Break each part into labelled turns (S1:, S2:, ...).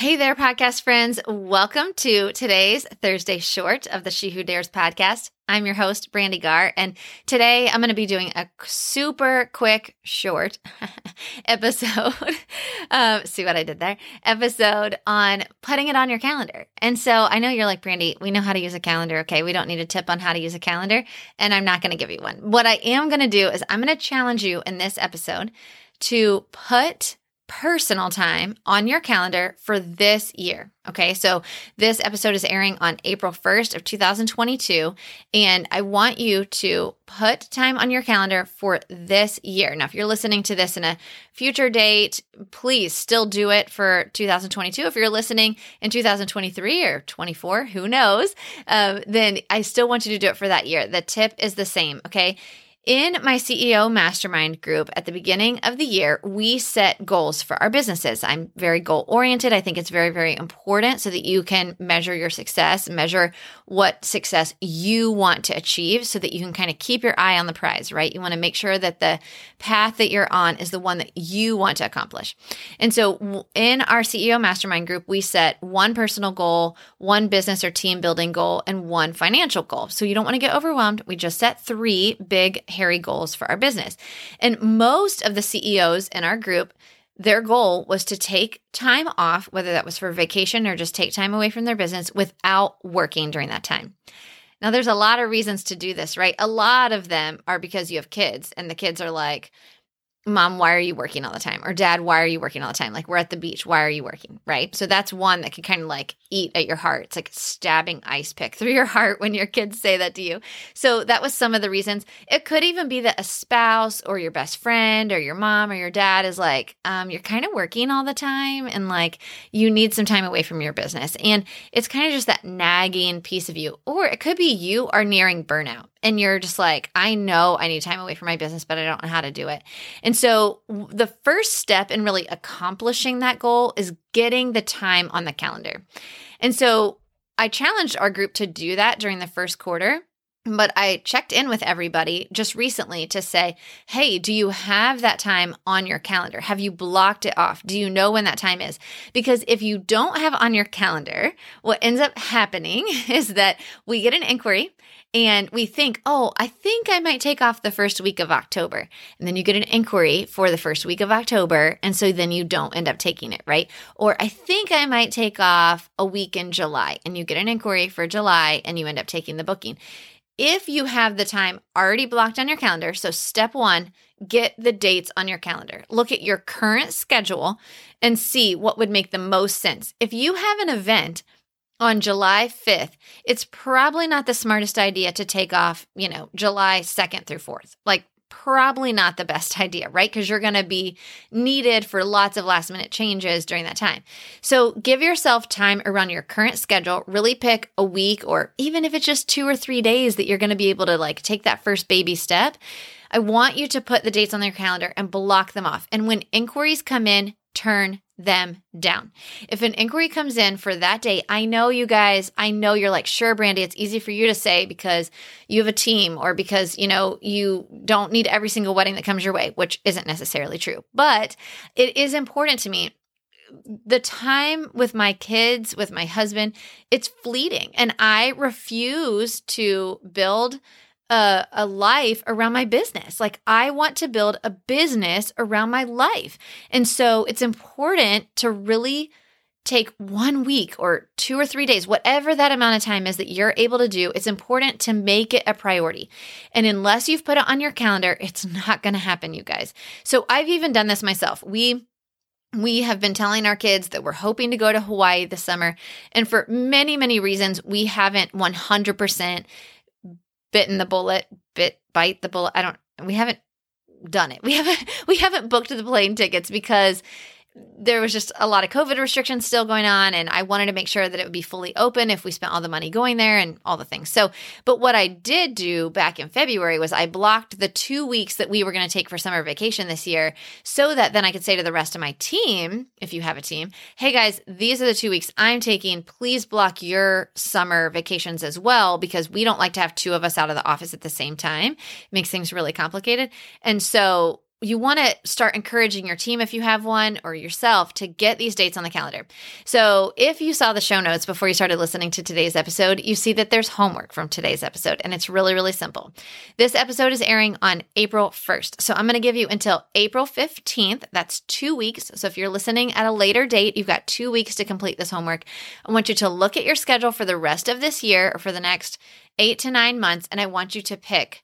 S1: Hey there, podcast friends. Welcome to today's Thursday short of the She Who Dares podcast. I'm your host, Brandi Garr, and today I'm going to be doing a super quick short episode. uh, see what I did there? Episode on putting it on your calendar. And so I know you're like, Brandi, we know how to use a calendar. Okay. We don't need a tip on how to use a calendar, and I'm not going to give you one. What I am going to do is I'm going to challenge you in this episode to put personal time on your calendar for this year. Okay, so this episode is airing on April 1st of 2022, and I want you to put time on your calendar for this year. Now, if you're listening to this in a future date, please still do it for 2022. If you're listening in 2023 or 24, who knows, um, then I still want you to do it for that year. The tip is the same, okay? In my CEO mastermind group at the beginning of the year, we set goals for our businesses. I'm very goal oriented. I think it's very, very important so that you can measure your success, measure what success you want to achieve so that you can kind of keep your eye on the prize, right? You want to make sure that the path that you're on is the one that you want to accomplish. And so in our CEO mastermind group, we set one personal goal, one business or team building goal, and one financial goal. So you don't want to get overwhelmed. We just set three big hairy goals for our business. And most of the CEOs in our group, their goal was to take time off, whether that was for vacation or just take time away from their business without working during that time. Now, there's a lot of reasons to do this, right? A lot of them are because you have kids, and the kids are like, mom, why are you working all the time? Or dad, why are you working all the time? Like, we're at the beach. Why are you working? Right. So that's one that can kind of like eat at your heart. It's like stabbing ice pick through your heart when your kids say that to you. So that was some of the reasons. It could even be that a spouse or your best friend or your mom or your dad is like, um, you're kind of working all the time and like you need some time away from your business. And it's kind of just that nagging piece of you. Or it could be you are nearing burnout and you're just like, I know I need time away from my business, but I don't know how to do it. And so the first step in really accomplishing that goal is getting the time on the calendar. And so I challenged our group to do that during the first quarter. But I checked in with everybody just recently to say, hey, do you have that time on your calendar? Have you blocked it off? Do you know when that time is? Because if you don't have on your calendar, what ends up happening is that we get an inquiry and we think, oh, I think I might take off the first week of October. And then you get an inquiry for the first week of October. And so then you don't end up taking it, right? Or I think I might take off a week in July. And you get an inquiry for July and you end up taking the booking. If you have the time already blocked on your calendar, so step one, get the dates on your calendar. Look at your current schedule and see what would make the most sense. If you have an event, on July 5th, it's probably not the smartest idea to take off, you know, July 2nd through 4th. Like, probably not the best idea, right? Because you're going to be needed for lots of last minute changes during that time. So give yourself time around your current schedule. Really pick a week or even if it's just two or three days that you're going to be able to like take that first baby step. I want you to put the dates on your calendar and block them off. And when inquiries come in, turn them down. If an inquiry comes in for that day, I know you guys, I know you're like, sure, Brandi, it's easy for you to say because you have a team or because, you know, you don't need every single wedding that comes your way, which isn't necessarily true. But it is important to me the time with my kids, with my husband, it's fleeting. And I refuse to build a, a life around my business. Like I want to build a business around my life. And so it's important to really take one week or two or three days, whatever that amount of time is that you're able to do, it's important to make it a priority. And unless you've put it on your calendar, it's not going to happen, you guys. So I've even done this myself. We we have been telling our kids that we're hoping to go to Hawaii this summer. And for many, many reasons, we haven't 100% bitten the bullet, bit bite the bullet. I don't we haven't done it. We haven't we haven't booked the plane tickets because there was just a lot of COVID restrictions still going on, and I wanted to make sure that it would be fully open if we spent all the money going there and all the things. So, but what I did do back in February was I blocked the two weeks that we were going to take for summer vacation this year so that then I could say to the rest of my team, if you have a team, hey guys, these are the two weeks I'm taking. Please block your summer vacations as well because we don't like to have two of us out of the office at the same time. It makes things really complicated. And so, you want to start encouraging your team if you have one or yourself to get these dates on the calendar. So, if you saw the show notes before you started listening to today's episode, you see that there's homework from today's episode, and it's really, really simple. This episode is airing on April 1st. So, I'm going to give you until April 15th. That's two weeks. So, if you're listening at a later date, you've got two weeks to complete this homework. I want you to look at your schedule for the rest of this year or for the next eight to nine months, and I want you to pick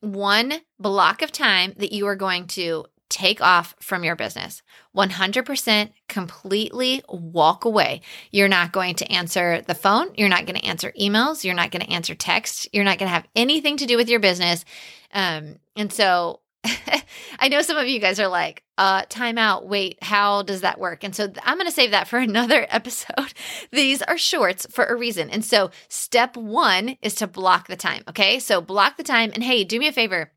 S1: one block of time that you are going to take off from your business. 100% completely walk away. You're not going to answer the phone. You're not going to answer emails. You're not going to answer texts. You're not going to have anything to do with your business. Um, and so I know some of you guys are like, uh, time out. Wait, how does that work? And so th- I'm going to save that for another episode. These are shorts for a reason. And so step one is to block the time. Okay. So block the time. And hey, do me a favor.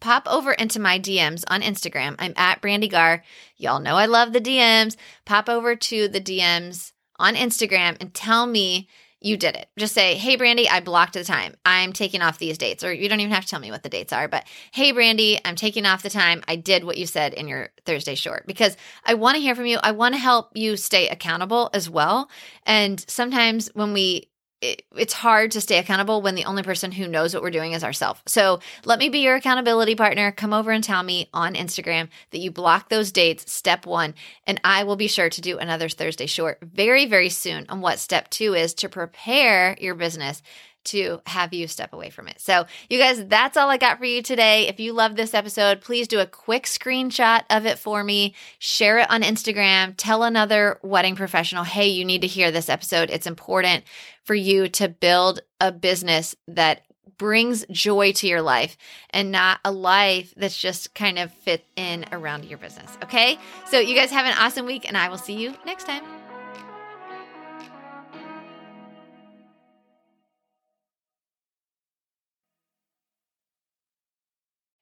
S1: Pop over into my DMs on Instagram. I'm at Brandi Garr. Y'all know I love the DMs. Pop over to the DMs on Instagram and tell me you did it. Just say, hey, Brandi, I blocked the time. I'm taking off these dates. Or you don't even have to tell me what the dates are, but hey, Brandi, I'm taking off the time. I did what you said in your Thursday short because I want to hear from you. I want to help you stay accountable as well. And sometimes when we it, it's hard to stay accountable when the only person who knows what we're doing is ourselves. So let me be your accountability partner. Come over and tell me on Instagram that you block those dates, step one, and I will be sure to do another Thursday short very, very soon on what step two is to prepare your business to have you step away from it. So, you guys, that's all I got for you today. If you love this episode, please do a quick screenshot of it for me, share it on Instagram, tell another wedding professional, hey, you need to hear this episode. It's important for you to build a business that brings joy to your life and not a life that's just kind of fit in around your business. Okay. So, you guys have an awesome week, and I will see you next time.